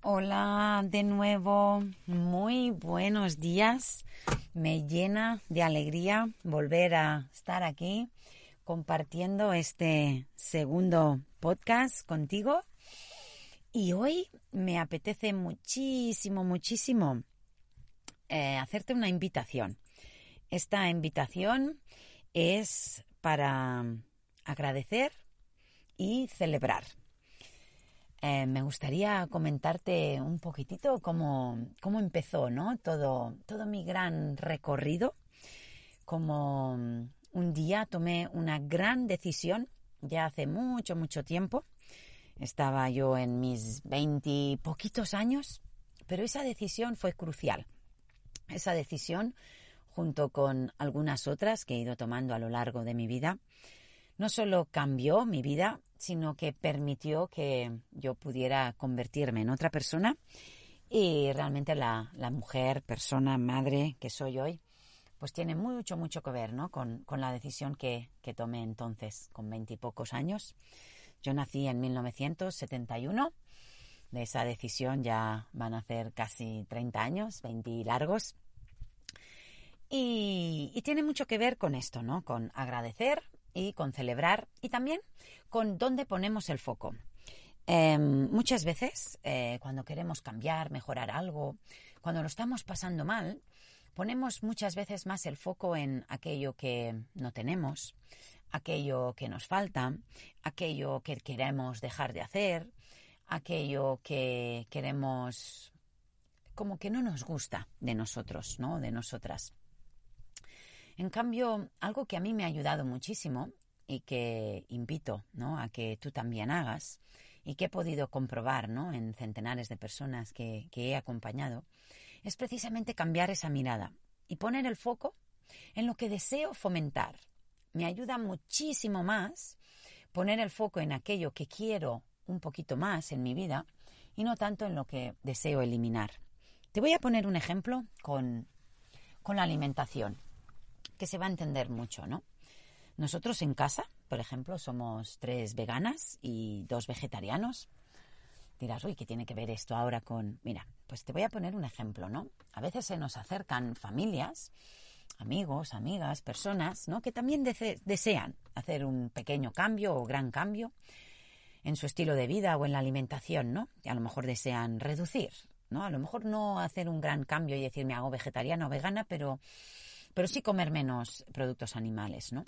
Hola de nuevo, muy buenos días. Me llena de alegría volver a estar aquí compartiendo este segundo podcast contigo. Y hoy me apetece muchísimo, muchísimo eh, hacerte una invitación. Esta invitación es para agradecer y celebrar. Eh, me gustaría comentarte un poquitito cómo, cómo empezó ¿no? todo, todo mi gran recorrido. Como un día tomé una gran decisión, ya hace mucho, mucho tiempo. Estaba yo en mis veinte poquitos años, pero esa decisión fue crucial. Esa decisión, junto con algunas otras que he ido tomando a lo largo de mi vida, no solo cambió mi vida, sino que permitió que yo pudiera convertirme en otra persona y realmente la, mujer, persona, madre que soy hoy, pues tiene mucho, mucho que ver ¿no? con, la decisión que, tomé entonces, con veintipocos años. Yo nací en 1971. De esa decisión ya van a ser casi 30 años, 20 largos. Y, y, tiene mucho que ver con esto, ¿no? Con agradecer y con celebrar y también con dónde ponemos el foco. Em, muchas veces, eh, cuando queremos cambiar, mejorar algo, cuando lo estamos pasando mal, ponemos muchas veces más el foco en aquello que no tenemos, aquello que nos falta, aquello que queremos dejar de hacer, aquello que queremos como que no nos gusta de nosotros, ¿no? De nosotras. En cambio, algo que a mí me ha ayudado muchísimo y que invito ¿no? a que tú también hagas y que he podido comprobar ¿no? en centenares de personas que, he acompañado, es precisamente cambiar esa mirada y poner el foco en lo que deseo fomentar. Me ayuda muchísimo más poner el foco en aquello que quiero un poquito más en mi vida y no tanto en lo que deseo eliminar. Te voy a poner un ejemplo con, con la alimentación que se va a entender mucho, ¿no? Nosotros en casa, por ejemplo, somos tres veganas y dos vegetarianos. Dirás, uy, ¿qué tiene que ver esto ahora con...? Mira, pues te voy a poner un ejemplo, ¿no? A veces se nos acercan familias, amigos, amigas, personas, ¿no? Que también desean hacer un pequeño cambio o gran cambio en su estilo de vida o en la alimentación, ¿no? Y a lo mejor desean reducir, ¿no? A lo mejor no hacer un gran cambio y decir me hago vegetariana o vegana, pero pero sí comer menos productos animales, ¿no?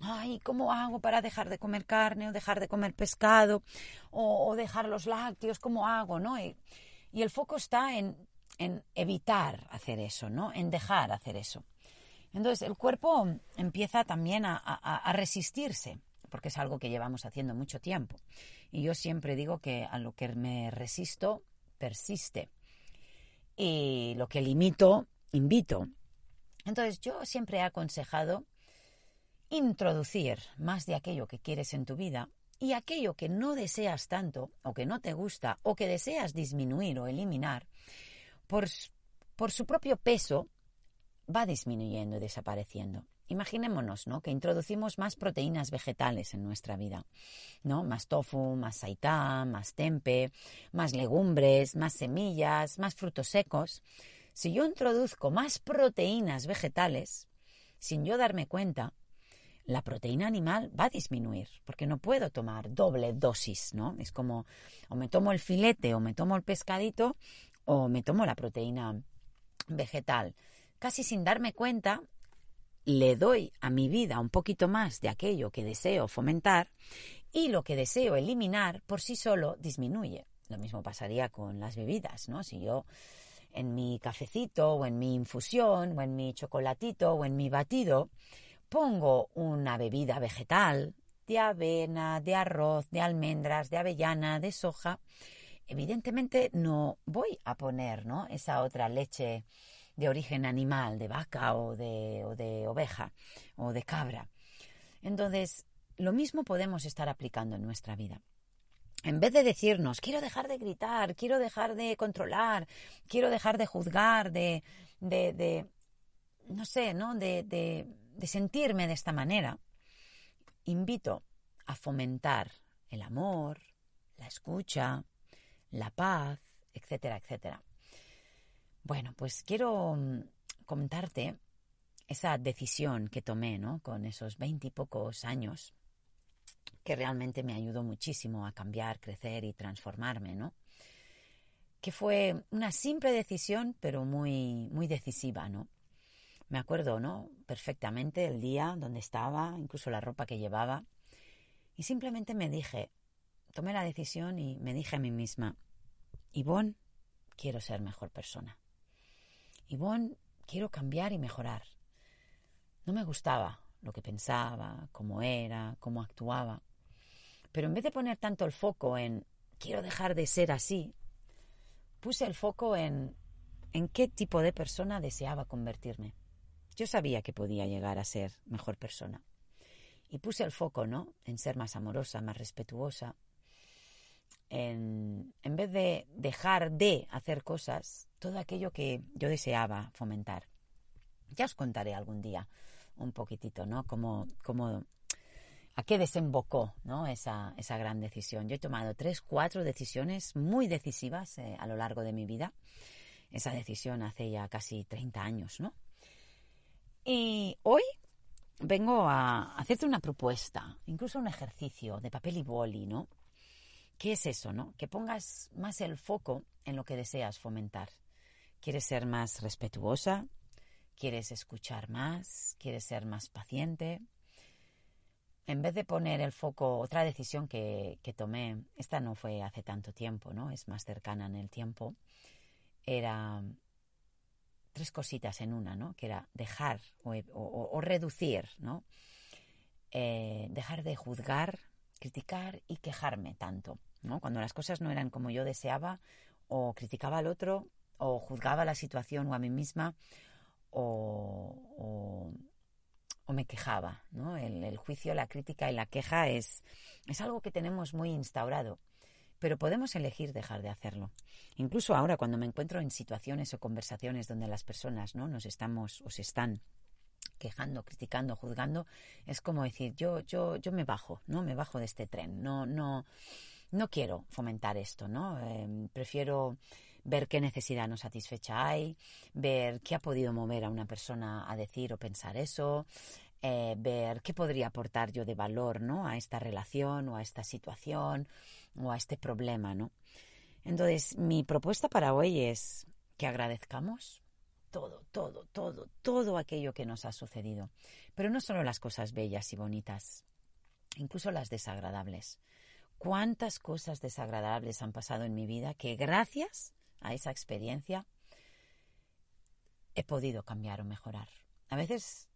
Ay, ¿cómo hago para dejar de comer carne o dejar de comer pescado o, dejar los lácteos? ¿Cómo hago, no? Y, el foco está en, evitar hacer eso, ¿no? En dejar hacer eso. Entonces, el cuerpo empieza también a, resistirse, porque es algo que llevamos haciendo mucho tiempo. Y yo siempre digo que a lo que me resisto, persiste. Y lo que limito, invito. Entonces yo siempre he aconsejado introducir más de aquello que quieres en tu vida y aquello que no deseas tanto o que no te gusta o que deseas disminuir o eliminar, por, por su propio peso va disminuyendo y desapareciendo. Imaginémonos, ¿no? Que introducimos más proteínas vegetales en nuestra vida, ¿no? Más tofu, más saitán, más tempe, más legumbres, más semillas, más frutos secos. Si yo introduzco más proteínas vegetales, sin yo darme cuenta, la proteína animal va a disminuir, porque no puedo tomar doble dosis, ¿no? Es como o me tomo el filete o me tomo el pescadito o me tomo la proteína vegetal. Casi sin darme cuenta, le doy a mi vida un poquito más de aquello que deseo fomentar y lo que deseo eliminar por sí solo disminuye. Lo mismo pasaría con las bebidas, ¿no? Si yo en mi cafecito o en mi infusión o en mi chocolatito o en mi batido, pongo una bebida vegetal, de avena, de arroz, de almendras, de avellana, de soja, evidentemente no voy a poner ¿no? esa otra leche de origen animal, de vaca o de, o de oveja o de cabra. Entonces, lo mismo podemos estar aplicando en nuestra vida. En vez de decirnos, quiero dejar de gritar, quiero dejar de controlar, quiero dejar de juzgar, de, de, de no sé, ¿no? De, de, sentirme de esta manera, invito a fomentar el amor, la escucha, la paz, etcétera, etcétera. Bueno, pues quiero mm, contarte esa decisión que tomé, ¿no? Con esos veintipocos años, que realmente me ayudó muchísimo a cambiar, crecer y transformarme, ¿no? Que fue una simple decisión, pero muy, muy decisiva, ¿no? Me acuerdo, ¿no? Perfectamente el día donde estaba, incluso la ropa que llevaba. Y simplemente me dije, tomé la decisión y me dije a mí misma, Ivonne, quiero ser mejor persona. Ivonne, quiero cambiar y mejorar. No me gustaba lo que pensaba, cómo era, cómo actuaba. Pero en vez de poner tanto el foco en quiero dejar de ser así, puse el foco en en qué tipo de persona deseaba convertirme. Yo sabía que podía llegar a ser mejor persona. Y puse el foco, ¿no? En ser más amorosa, más respetuosa. En, en vez de dejar de hacer cosas, todo aquello que yo deseaba fomentar. Ya os contaré algún día un poquitito, ¿no? Cómo, cómo, a qué desembocó ¿no? esa, esa gran decisión. Yo he tomado tres, cuatro decisiones muy decisivas eh, a lo largo de mi vida. Esa decisión hace ya casi 30 años, ¿no? Y hoy vengo a hacerte una propuesta, incluso un ejercicio de papel y boli, ¿no? ¿Qué es eso, no? Que pongas más el foco en lo que deseas fomentar. ¿Quieres ser más respetuosa? ¿Quieres escuchar más? ¿Quieres ser más paciente? En vez de poner el foco, otra decisión que, que tomé, esta no fue hace tanto tiempo, ¿no? Es más cercana en el tiempo, era tres cositas en una, ¿no? Que era dejar o, reducir, ¿no? Eh, dejar de juzgar, criticar y quejarme tanto, ¿no? Cuando las cosas no eran como yo deseaba, o criticaba al otro, o juzgaba la situación o a mí misma, o, me quejaba, ¿no? El, juicio, la crítica y la queja es, es algo que tenemos muy instaurado pero podemos elegir dejar de hacerlo. Incluso ahora cuando me encuentro en situaciones o conversaciones donde las personas no nos estamos o se están quejando, criticando, juzgando, es como decir, yo yo yo me bajo, no me bajo de este tren, no no no quiero fomentar esto, ¿no? Em, prefiero ver qué necesidad no satisfecha hay, ver qué ha podido mover a una persona a decir o pensar eso, eh, ver qué podría aportar yo de valor, ¿no? A esta relación o a esta situación o a este problema, ¿no? Entonces, mi propuesta para hoy es que agradezcamos todo, todo, todo, todo aquello que nos ha sucedido. Pero no solo las cosas bellas y bonitas, incluso las desagradables. ¿Cuántas cosas desagradables han pasado en mi vida que gracias a esa experiencia he podido cambiar o mejorar? A veces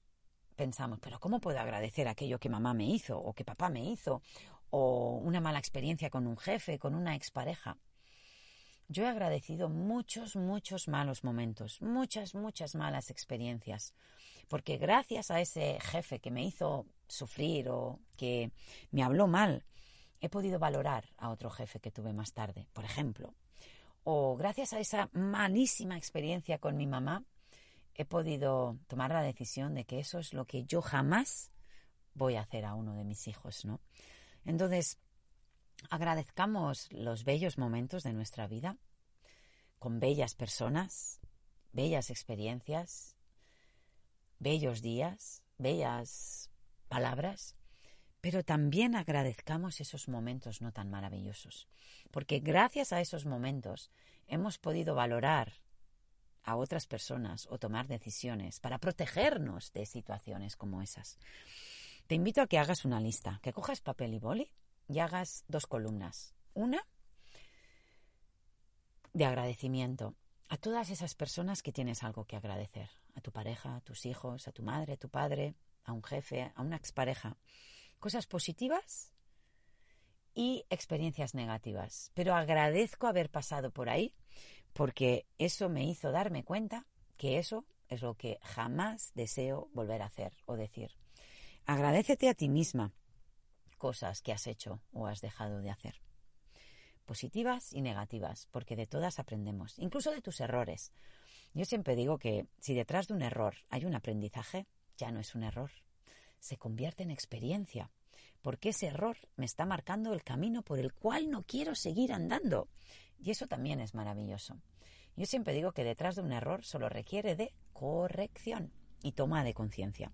pensamos, pero ¿cómo puedo agradecer aquello que mamá me hizo o que papá me hizo o una mala experiencia con un jefe, con una expareja. Yo he agradecido muchos, muchos malos momentos, muchas, muchas malas experiencias, porque gracias a ese jefe que me hizo sufrir o que me habló mal, he podido valorar a otro jefe que tuve más tarde, por ejemplo. O gracias a esa malísima experiencia con mi mamá, he podido tomar la decisión de que eso es lo que yo jamás voy a hacer a uno de mis hijos, ¿no? Entonces, agradezcamos los bellos momentos de nuestra vida con bellas personas, bellas experiencias, bellos días, bellas palabras, pero también agradezcamos esos momentos no tan maravillosos, porque gracias a esos momentos hemos podido valorar a otras personas o tomar decisiones para protegernos de situaciones como esas. Te invito a que hagas una lista, que cojas papel y boli y hagas dos columnas. Una de agradecimiento a todas esas personas que tienes algo que agradecer. A tu pareja, a tus hijos, a tu madre, a tu padre, a un jefe, a una expareja. Cosas positivas y experiencias negativas. Pero agradezco haber pasado por ahí porque eso me hizo darme cuenta que eso es lo que jamás deseo volver a hacer o decir. Agradecete a ti misma cosas que has hecho o has dejado de hacer. Positivas y negativas, porque de todas aprendemos, incluso de tus errores. Yo siempre digo que si detrás de un error hay un aprendizaje, ya no es un error, se convierte en experiencia, porque ese error me está marcando el camino por el cual no quiero seguir andando. Y eso también es maravilloso. Yo siempre digo que detrás de un error solo requiere de corrección y toma de conciencia.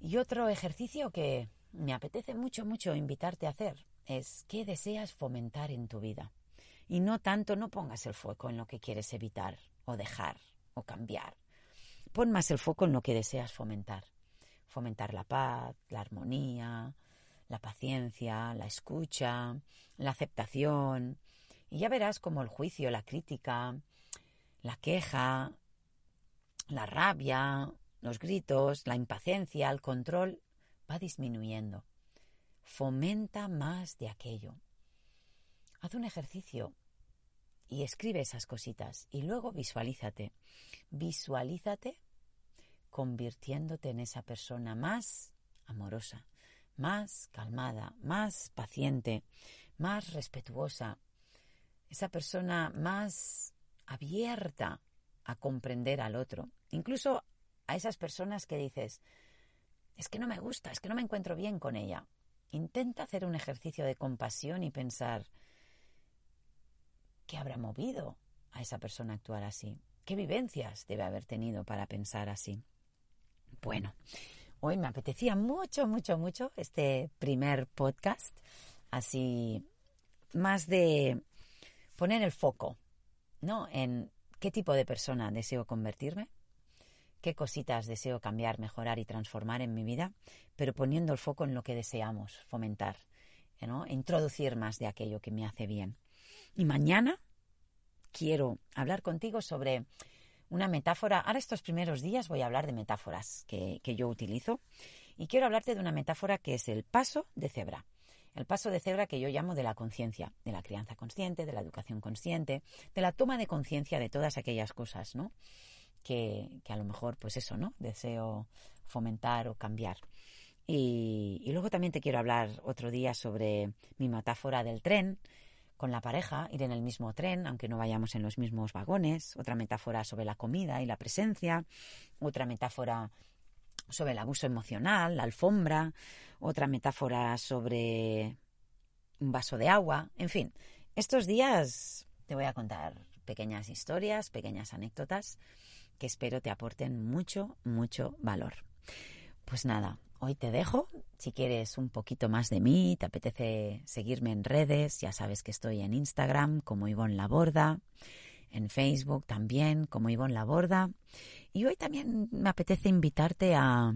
Y otro ejercicio que me apetece mucho, mucho invitarte a hacer es qué deseas fomentar en tu vida. Y no tanto, no pongas el foco en lo que quieres evitar o dejar o cambiar. Pon más el foco en lo que deseas fomentar. Fomentar la paz, la armonía, la paciencia, la escucha, la aceptación. Y ya verás cómo el juicio, la crítica, la queja, la rabia, los gritos, la impaciencia, el control va disminuyendo. Fomenta más de aquello. Haz un ejercicio y escribe esas cositas y luego visualízate. Visualízate convirtiéndote en esa persona más amorosa, más calmada, más paciente, más respetuosa, esa persona más abierta a comprender al otro, incluso a esas personas que dices, es que no me gusta, es que no me encuentro bien con ella. Intenta hacer un ejercicio de compasión y pensar, ¿qué habrá movido a esa persona a actuar así? ¿Qué vivencias debe haber tenido para pensar así? Bueno, hoy me apetecía mucho, mucho, mucho este primer podcast, así más de poner el foco, ¿no? En qué tipo de persona deseo convertirme, qué cositas deseo cambiar, mejorar y transformar en mi vida, pero poniendo el foco en lo que deseamos fomentar, ¿no? introducir más de aquello que me hace bien. Y mañana quiero hablar contigo sobre una metáfora. Ahora estos primeros días voy a hablar de metáforas que, que yo utilizo y quiero hablarte de una metáfora que es el paso de cebra. El paso de cebra que yo llamo de la conciencia, de la crianza consciente, de la educación consciente, de la toma de conciencia de todas aquellas cosas, ¿no? que, a lo mejor, pues eso, ¿no? Deseo fomentar o cambiar. Y, y, luego también te quiero hablar otro día sobre mi metáfora del tren con la pareja, ir en el mismo tren, aunque no vayamos en los mismos vagones. Otra metáfora sobre la comida y la presencia. Otra metáfora sobre el abuso emocional, la alfombra. Otra metáfora sobre un vaso de agua. En fin, estos días te voy a contar pequeñas historias, pequeñas anécdotas que espero te aporten mucho, mucho valor. Pues nada, hoy te dejo. Si quieres un poquito más de mí, te apetece seguirme en redes, ya sabes que estoy en Instagram como Ivonne Laborda, en Facebook también como Ivonne Laborda. Y hoy también me apetece invitarte a,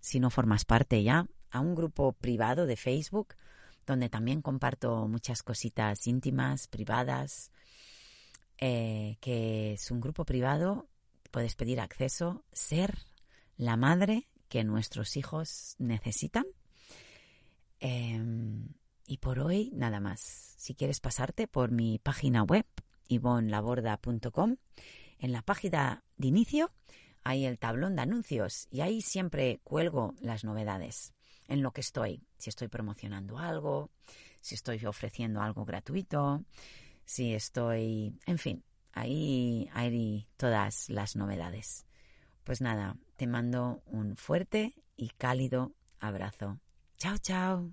si no formas parte ya, a un grupo privado de Facebook donde también comparto muchas cositas íntimas, privadas, eh, que es un grupo privado puedes pedir acceso, ser la madre que nuestros hijos necesitan. Em, y por hoy nada más. Si quieres pasarte por mi página web, ivonlaborda.com, en la página de inicio hay el tablón de anuncios y ahí siempre cuelgo las novedades en lo que estoy. Si estoy promocionando algo, si estoy ofreciendo algo gratuito, si estoy, en fin, ahí hay todas las novedades. Pues nada, te mando un fuerte y cálido abrazo. Chao, chao.